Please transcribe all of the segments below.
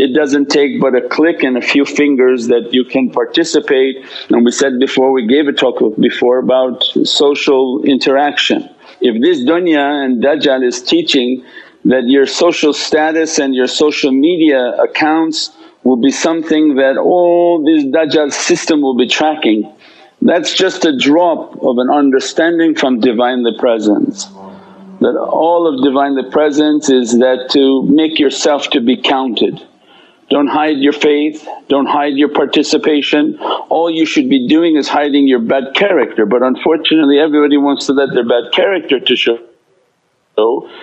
It doesn't take but a click and a few fingers that you can participate and we said before we gave a talk before about social interaction. If this dunya and Dajjal is teaching that your social status and your social media accounts will be something that all this Dajjal system will be tracking. That's just a drop of an understanding from Divinely Presence that all of Divinely Presence is that to make yourself to be counted. Don't hide your faith, don't hide your participation. All you should be doing is hiding your bad character but unfortunately everybody wants to let their bad character to show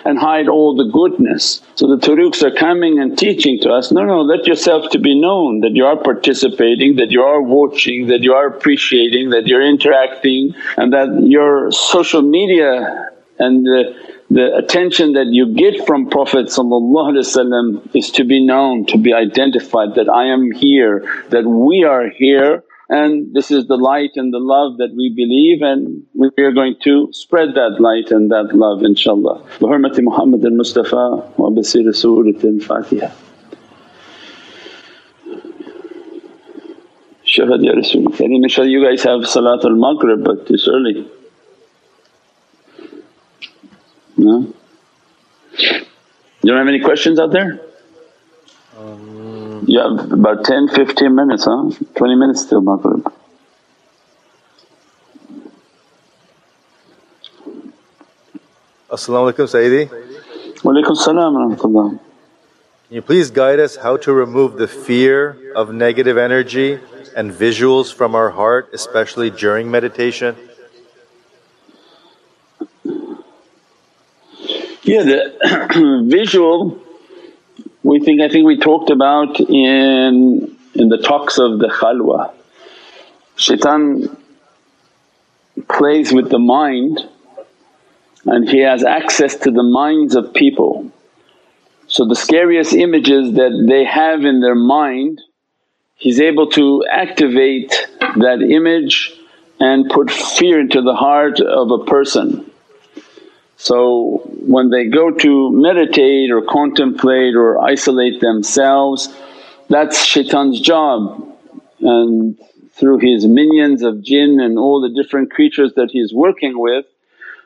and hide all the goodness. So the turuqs are coming and teaching to us, no, no let yourself to be known that you are participating, that you are watching, that you are appreciating, that you're interacting and that your social media and the, the attention that you get from Prophet is to be known, to be identified that I am here, that we are here and this is the light and the love that we believe and we are going to spread that light and that love inshaAllah. Bi hurmati Muhammad al-Mustafa wa bi siri Surat al-Fatiha. Shahad Ya Rasul Kareem, you guys have Salatul Maghrib but it's early. No? You don't have any questions out there? Um, you have about 10, 15 minutes, huh? 20 minutes till Maghrib. As-salamu alaykum Sayyidi. Wa alaykum salam rahmatullah. Can you please guide us how to remove the fear of negative energy and visuals from our heart especially during meditation? Yeah, the visual we think I think we talked about in in the talks of the khalwa. Shaitan plays with the mind and he has access to the minds of people. So the scariest images that they have in their mind he's able to activate that image and put fear into the heart of a person. So when they go to meditate or contemplate or isolate themselves that's shaitan's job. And through his minions of jinn and all the different creatures that he's working with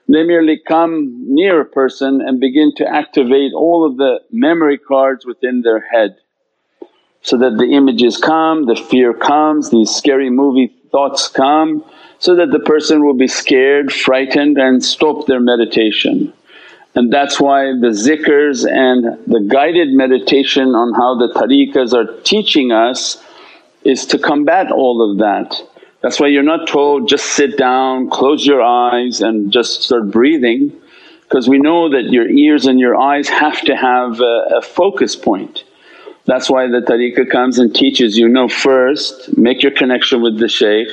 they merely come near a person and begin to activate all of the memory cards within their head so that the images come, the fear comes, these scary movie thoughts come so that the person will be scared, frightened and stop their meditation. And that's why the zikrs and the guided meditation on how the tariqas are teaching us is to combat all of that. That's why you're not told just sit down, close your eyes and just start breathing because we know that your ears and your eyes have to have a, a focus point. That's why the tariqah comes and teaches you know first make your connection with the shaykh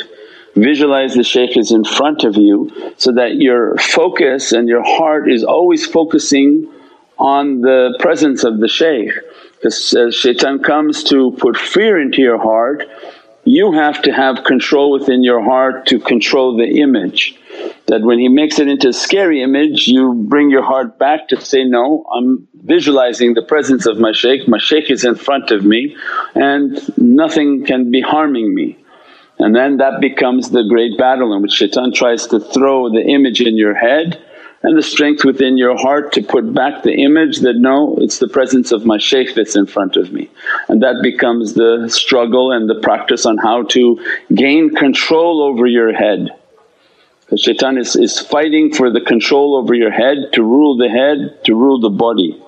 Visualize the shaykh is in front of you so that your focus and your heart is always focusing on the presence of the shaykh. Because as uh, shaitan comes to put fear into your heart, you have to have control within your heart to control the image. That when he makes it into a scary image you bring your heart back to say, no I'm visualizing the presence of my shaykh, my shaykh is in front of me and nothing can be harming me. And then that becomes the great battle in which shaitan tries to throw the image in your head and the strength within your heart to put back the image that, no it's the presence of my shaykh that's in front of me. And that becomes the struggle and the practice on how to gain control over your head. Because shaitan is, is fighting for the control over your head, to rule the head, to rule the body.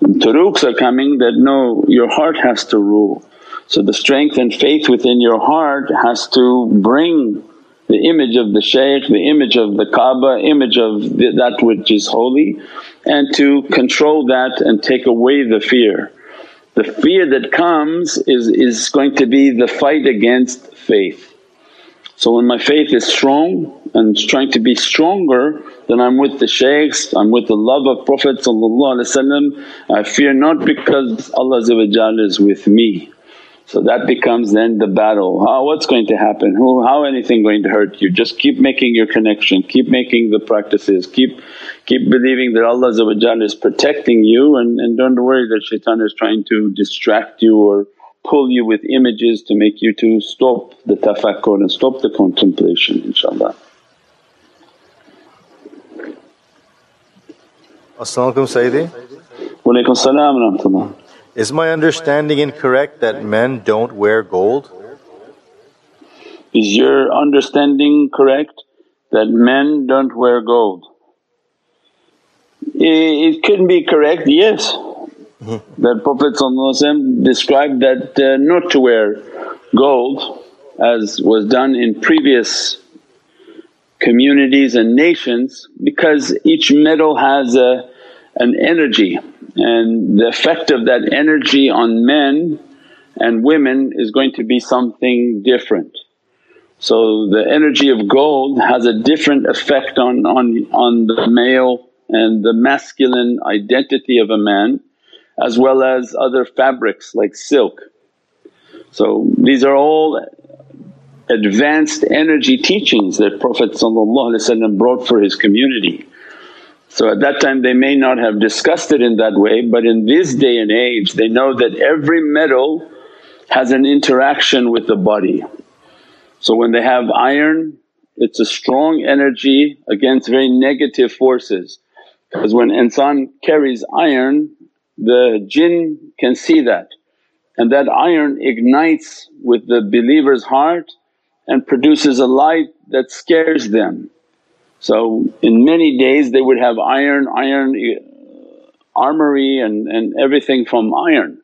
And turuqs are coming that, no your heart has to rule. So the strength and faith within your heart has to bring the image of the shaykh, the image of the Kaaba, image of that which is holy and to control that and take away the fear. The fear that comes is, is going to be the fight against faith. So when my faith is strong and trying to be stronger then I'm with the shaykhs, I'm with the love of Prophet I fear not because Allah is with me So that becomes then the battle. How, what's going to happen? Who, how anything going to hurt you? Just keep making your connection, keep making the practices, keep keep believing that Allah is protecting you and, and don't worry that shaitan is trying to distract you or pull you with images to make you to stop the tafakkur and stop the contemplation inshaAllah. As-salamu Sayyidi. Walaykum salam rahmatullah. Is my understanding incorrect that men don't wear gold? Is your understanding correct that men don't wear gold? It couldn't be correct, yes. Mm-hmm. That Prophet described that uh, not to wear gold as was done in previous communities and nations because each metal has a, an energy and the effect of that energy on men and women is going to be something different. So the energy of gold has a different effect on, on, on the male and the masculine identity of a man as well as other fabrics like silk. So these are all advanced energy teachings that Prophet brought for his community. So at that time they may not have discussed it in that way but in this day and age they know that every metal has an interaction with the body. So when they have iron it's a strong energy against very negative forces because when insan carries iron the jinn can see that and that iron ignites with the believer's heart and produces a light that scares them. So in many days they would have iron, iron uh, armory and, and everything from iron.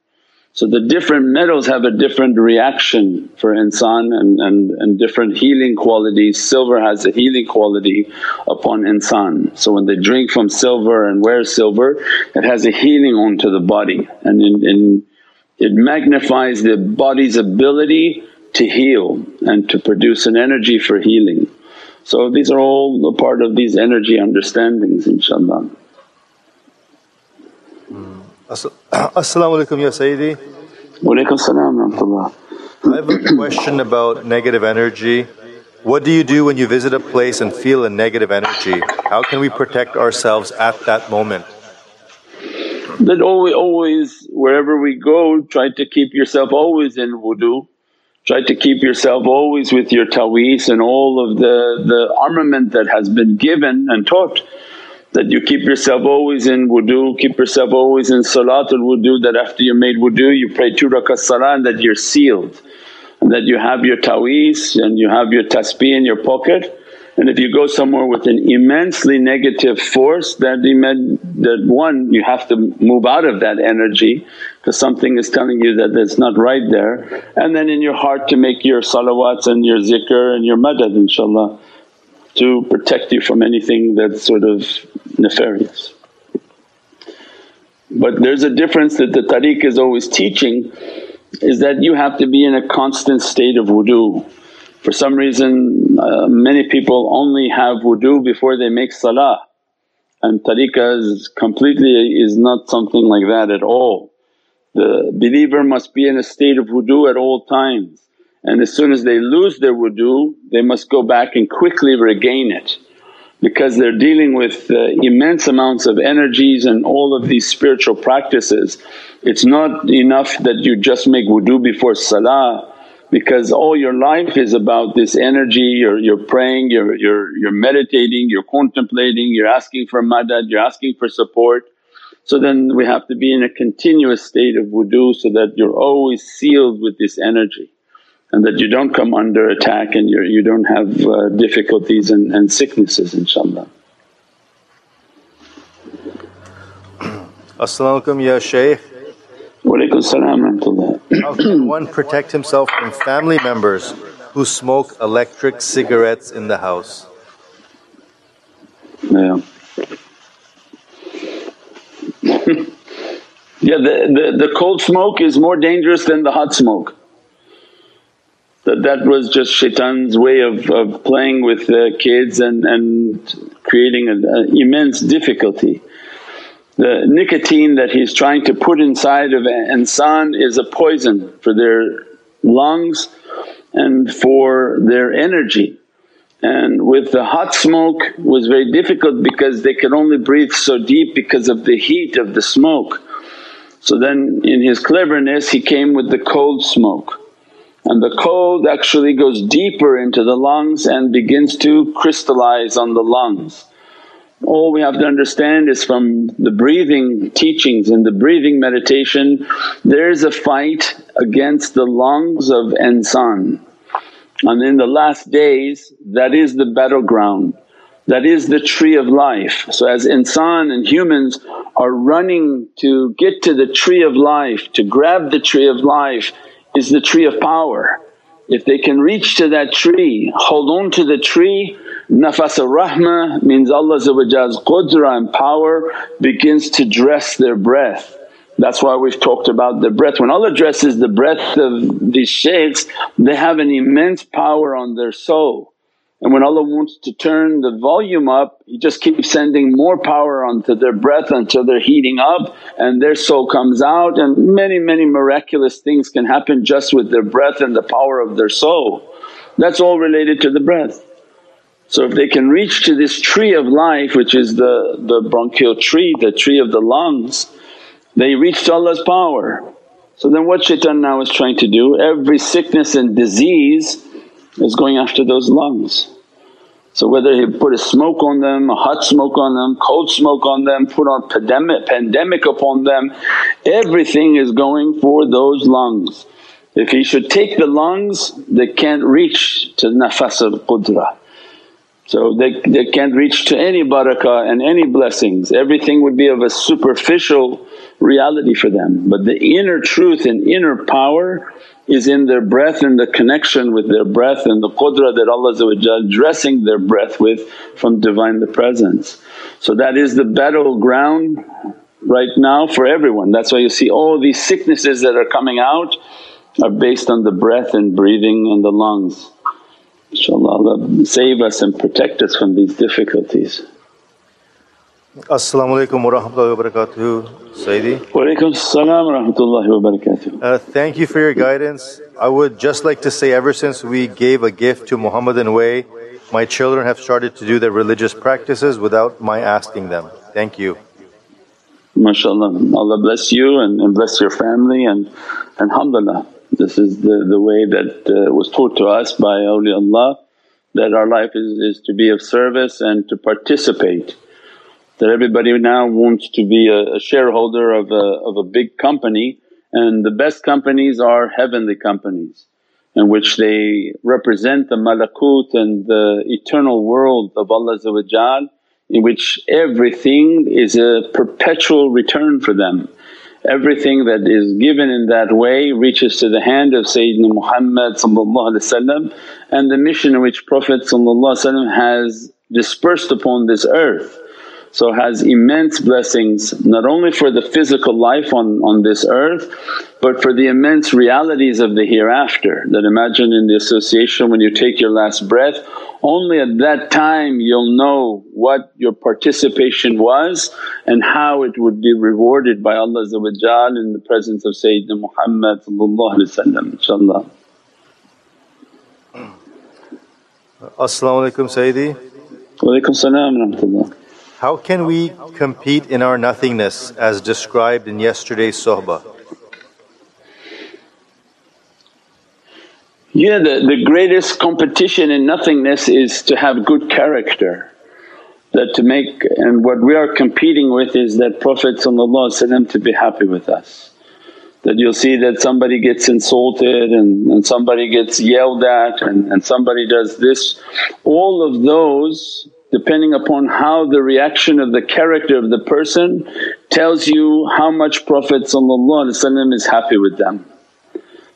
So the different metals have a different reaction for insan and, and, and different healing qualities. Silver has a healing quality upon insan. So when they drink from silver and wear silver it has a healing onto the body and in, in it magnifies the body's ability to heal and to produce an energy for healing. So these are all a part of these energy understandings inshaAllah. Hmm. As-salamu alaykum ya Sayyidi. Walaykum salam rahmatullah. I have a question about negative energy. What do you do when you visit a place and feel a negative energy? How can we protect ourselves at that moment? That always, always wherever we go try to keep yourself always in wudu. Try to keep yourself always with your taweez and all of the, the armament that has been given and taught that you keep yourself always in wudu, keep yourself always in salatul wudu that after you made wudu you pray two rakat salah and that you're sealed and that you have your taweez and you have your tasbih in your pocket. And if you go somewhere with an immensely negative force that, that one you have to move out of that energy because something is telling you that it's not right there. And then in your heart to make your salawats and your zikr and your madad inshaAllah to protect you from anything that's sort of nefarious. But there's a difference that the tariq is always teaching is that you have to be in a constant state of wudu. For some reason uh, many people only have wudu before they make salah and tariqah is completely is not something like that at all. The believer must be in a state of wudu at all times and as soon as they lose their wudu they must go back and quickly regain it because they're dealing with uh, immense amounts of energies and all of these spiritual practices. It's not enough that you just make wudu before salah because all your life is about this energy, you're, you're praying, you're, you're, you're meditating, you're contemplating, you're asking for madad, you're asking for support. So then we have to be in a continuous state of wudu so that you're always sealed with this energy and that you don't come under attack and you're, you don't have uh, difficulties and, and sicknesses inshaAllah. As-salamu alaykum ya Shaykh. Salam How can one protect himself from family members who smoke electric cigarettes in the house? Yeah. yeah, the, the, the cold smoke is more dangerous than the hot smoke that that was just shaitan's way of, of playing with the kids and, and creating an immense difficulty. The nicotine that he's trying to put inside of insan is a poison for their lungs and for their energy. And with the hot smoke was very difficult because they could only breathe so deep because of the heat of the smoke. So then in his cleverness he came with the cold smoke and the cold actually goes deeper into the lungs and begins to crystallize on the lungs. All we have to understand is from the breathing teachings and the breathing meditation there is a fight against the lungs of insan and in the last days that is the battleground, that is the tree of life. So as insan and humans are running to get to the tree of life, to grab the tree of life is the tree of power. If they can reach to that tree, hold on to the tree, nafas rahmah means Allah's qudra and power begins to dress their breath. That's why we've talked about the breath. When Allah dresses the breath of these shaykhs, they have an immense power on their soul. And when Allah wants to turn the volume up, He just keeps sending more power onto their breath until they're heating up and their soul comes out and many, many miraculous things can happen just with their breath and the power of their soul. That's all related to the breath. So if they can reach to this tree of life which is the, the bronchial tree, the tree of the lungs, they reached Allah's power. So then what shaitan now is trying to do, every sickness and disease is going after those lungs. So whether he put a smoke on them, a hot smoke on them, cold smoke on them, put on pandemic, pandemic upon them, everything is going for those lungs. If he should take the lungs they can't reach to nafas al-qudra. So they, they can't reach to any barakah and any blessings, everything would be of a superficial reality for them. But the inner truth and inner power is in their breath and the connection with their breath and the qudra that Allah dressing their breath with from Divine Presence. So that is the battleground right now for everyone. That's why you see all these sicknesses that are coming out are based on the breath and breathing and the lungs. InshaAllah Allah save us and protect us from these difficulties. Assalamu alaikum wa rahmatullahi wa barakatuh, Sayyidi. Wa alaikum salam wa rahmatullahi wa barakatuh. Uh, thank you for your guidance. I would just like to say, ever since we gave a gift to Muhammadan Way, my children have started to do their religious practices without my asking them. Thank you. MashaAllah. Allah bless you and, and bless your family and, and alhamdulillah. This is the, the way that uh, was taught to us by awliyaullah that our life is, is to be of service and to participate that everybody now wants to be a, a shareholder of a, of a big company and the best companies are heavenly companies in which they represent the malakut and the eternal world of Allah in which everything is a perpetual return for them. Everything that is given in that way reaches to the hand of Sayyidina Muhammad and the mission which Prophet has dispersed upon this earth. So has immense blessings not only for the physical life on, on this earth but for the immense realities of the hereafter. That imagine in the association when you take your last breath only at that time you'll know what your participation was and how it would be rewarded by Allah in the presence of Sayyidina Muhammad inshaAllah. As-salamu alaykum Sayyidi. Wa alaykum salam rahmatullah. How can we compete in our nothingness as described in yesterday's sohbah? Yeah, the, the greatest competition in nothingness is to have good character. That to make and what we are competing with is that Prophet to be happy with us. That you'll see that somebody gets insulted and, and somebody gets yelled at and, and somebody does this. All of those depending upon how the reaction of the character of the person tells you how much Prophet is happy with them.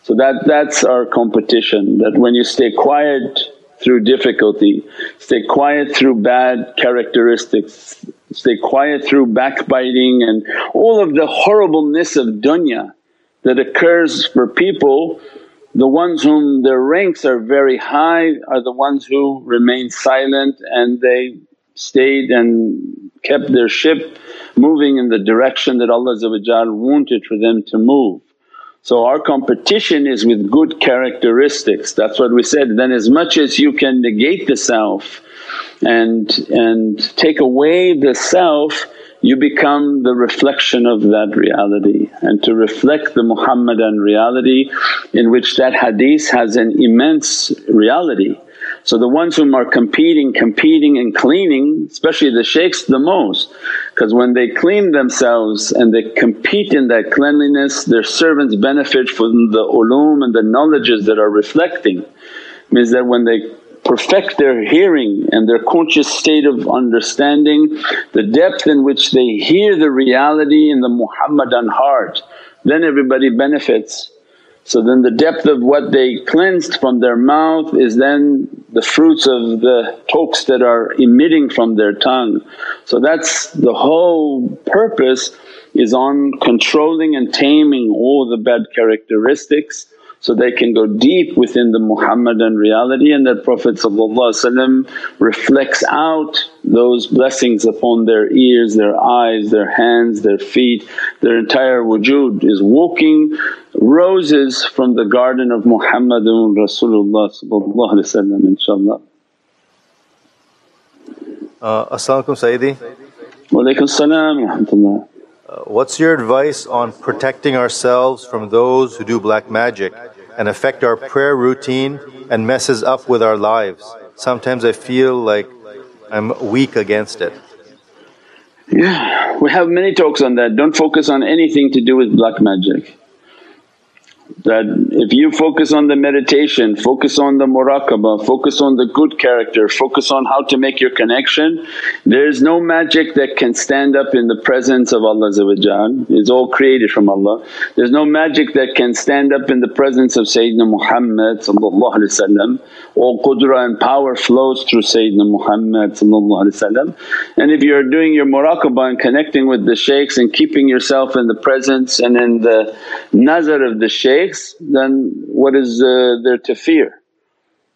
So that, that's our competition that when you stay quiet through difficulty, stay quiet through bad characteristics, stay quiet through backbiting and all of the horribleness of dunya that occurs for people the ones whom their ranks are very high are the ones who remain silent and they stayed and kept their ship moving in the direction that Allah wanted for them to move. So our competition is with good characteristics, that's what we said. Then as much as you can negate the self and, and take away the self you become the reflection of that reality and to reflect the Muhammadan reality in which that hadith has an immense reality. So the ones whom are competing, competing and cleaning especially the shaykhs the most because when they clean themselves and they compete in that cleanliness their servants benefit from the ulum and the knowledges that are reflecting. Means that when they perfect their hearing and their conscious state of understanding, the depth in which they hear the reality in the Muhammadan heart, then everybody benefits. So then the depth of what they cleansed from their mouth is then the fruits of the talks that are emitting from their tongue. So that's the whole purpose is on controlling and taming all the bad characteristics so they can go deep within the Muhammadan reality and that Prophet reflects out those blessings upon their ears, their eyes, their hands, their feet, their entire wujud is walking roses from the garden of Muhammadun Rasulullah inshaAllah. Uh, As-salamu Sayyidi. Wa alaykum salam uh, What's your advice on protecting ourselves from those who do black magic and affect our prayer routine and messes up with our lives? Sometimes I feel like I'm weak against it. Yeah, we have many talks on that. Don't focus on anything to do with black magic. That if you focus on the meditation, focus on the muraqabah, focus on the good character, focus on how to make your connection, there is no magic that can stand up in the presence of Allah it's all created from Allah. There's no magic that can stand up in the presence of Sayyidina Muhammad all qudra and power flows through Sayyidina Muhammad and if you're doing your muraqabah and connecting with the shaykhs and keeping yourself in the presence and in the nazar of the shaykhs then what is uh, there to fear?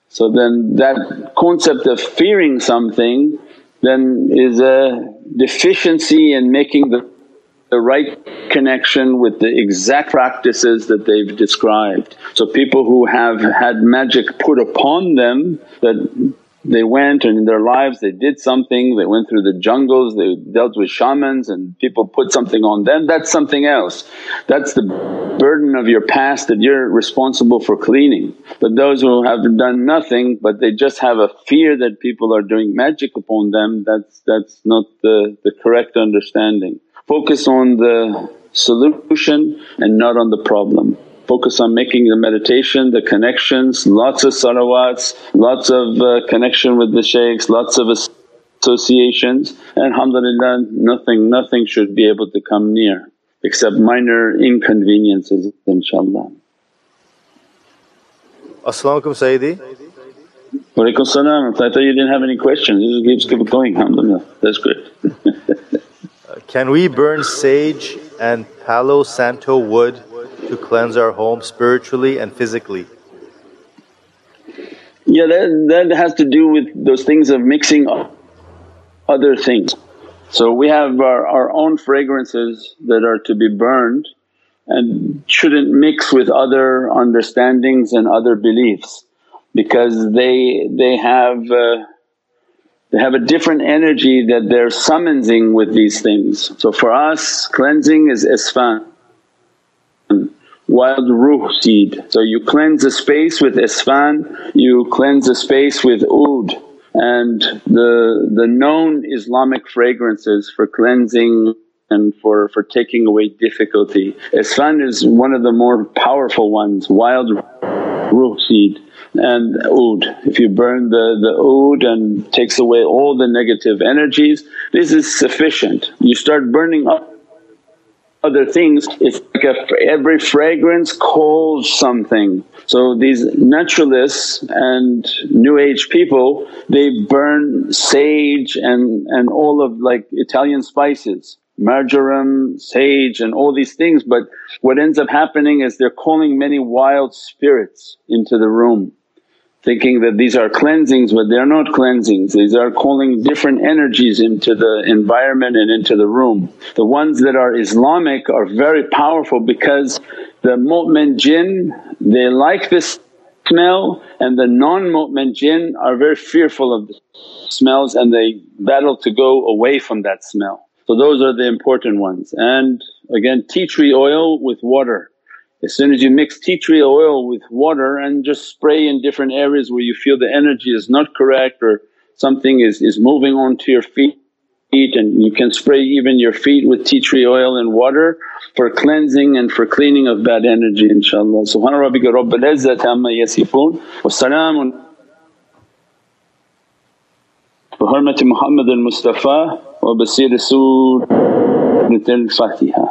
So then that concept of fearing something then is a deficiency in making the, the right connection with the exact practices that they've described. So people who have had magic put upon them that they went and in their lives they did something, they went through the jungles, they dealt with shamans and people put something on them, that's something else. That's the burden of your past that you're responsible for cleaning. But those who have done nothing but they just have a fear that people are doing magic upon them, that's, that's not the, the correct understanding. Focus on the solution and not on the problem focus on making the meditation, the connections, lots of salawats, lots of uh, connection with the shaykhs, lots of associations and alhamdulillah nothing, nothing should be able to come near except minor inconveniences inshaAllah. As-salamu alaykum Sayyidi. Walaikum salam. I thought you didn't have any questions, just keep going alhamdulillah, that's good. Can we burn sage and palo santo wood to cleanse our home spiritually and physically? Yeah, that, that has to do with those things of mixing other things. So we have our, our own fragrances that are to be burned and shouldn't mix with other understandings and other beliefs because they, they have uh, they have a different energy that they're summoning with these things. So for us cleansing is isfan, wild rue seed. So you cleanse the space with isfan, you cleanse the space with oud and the, the known Islamic fragrances for cleansing and for, for taking away difficulty. Isfan is one of the more powerful ones, wild rue seed and oud. If you burn the, the oud and takes away all the negative energies, this is sufficient. You start burning up other things, it's like a, every fragrance calls something. So these naturalists and new age people they burn sage and, and all of like Italian spices, marjoram, sage and all these things but what ends up happening is they're calling many wild spirits into the room thinking that these are cleansings but they're not cleansings, these are calling different energies into the environment and into the room. The ones that are Islamic are very powerful because the mu'min jinn they like this smell and the non-mu'min jinn are very fearful of the smells and they battle to go away from that smell. So those are the important ones. And again tea tree oil with water. As soon as you mix tea tree oil with water and just spray in different areas where you feel the energy is not correct or something is, is moving onto your feet and you can spray even your feet with tea tree oil and water for cleansing and for cleaning of bad energy inshaAllah. Subhana rabbika rabbil izzati amma yasifoon wa salaamun bi hurmati Muhammad al-Mustafa wa basir Suratul Fatiha.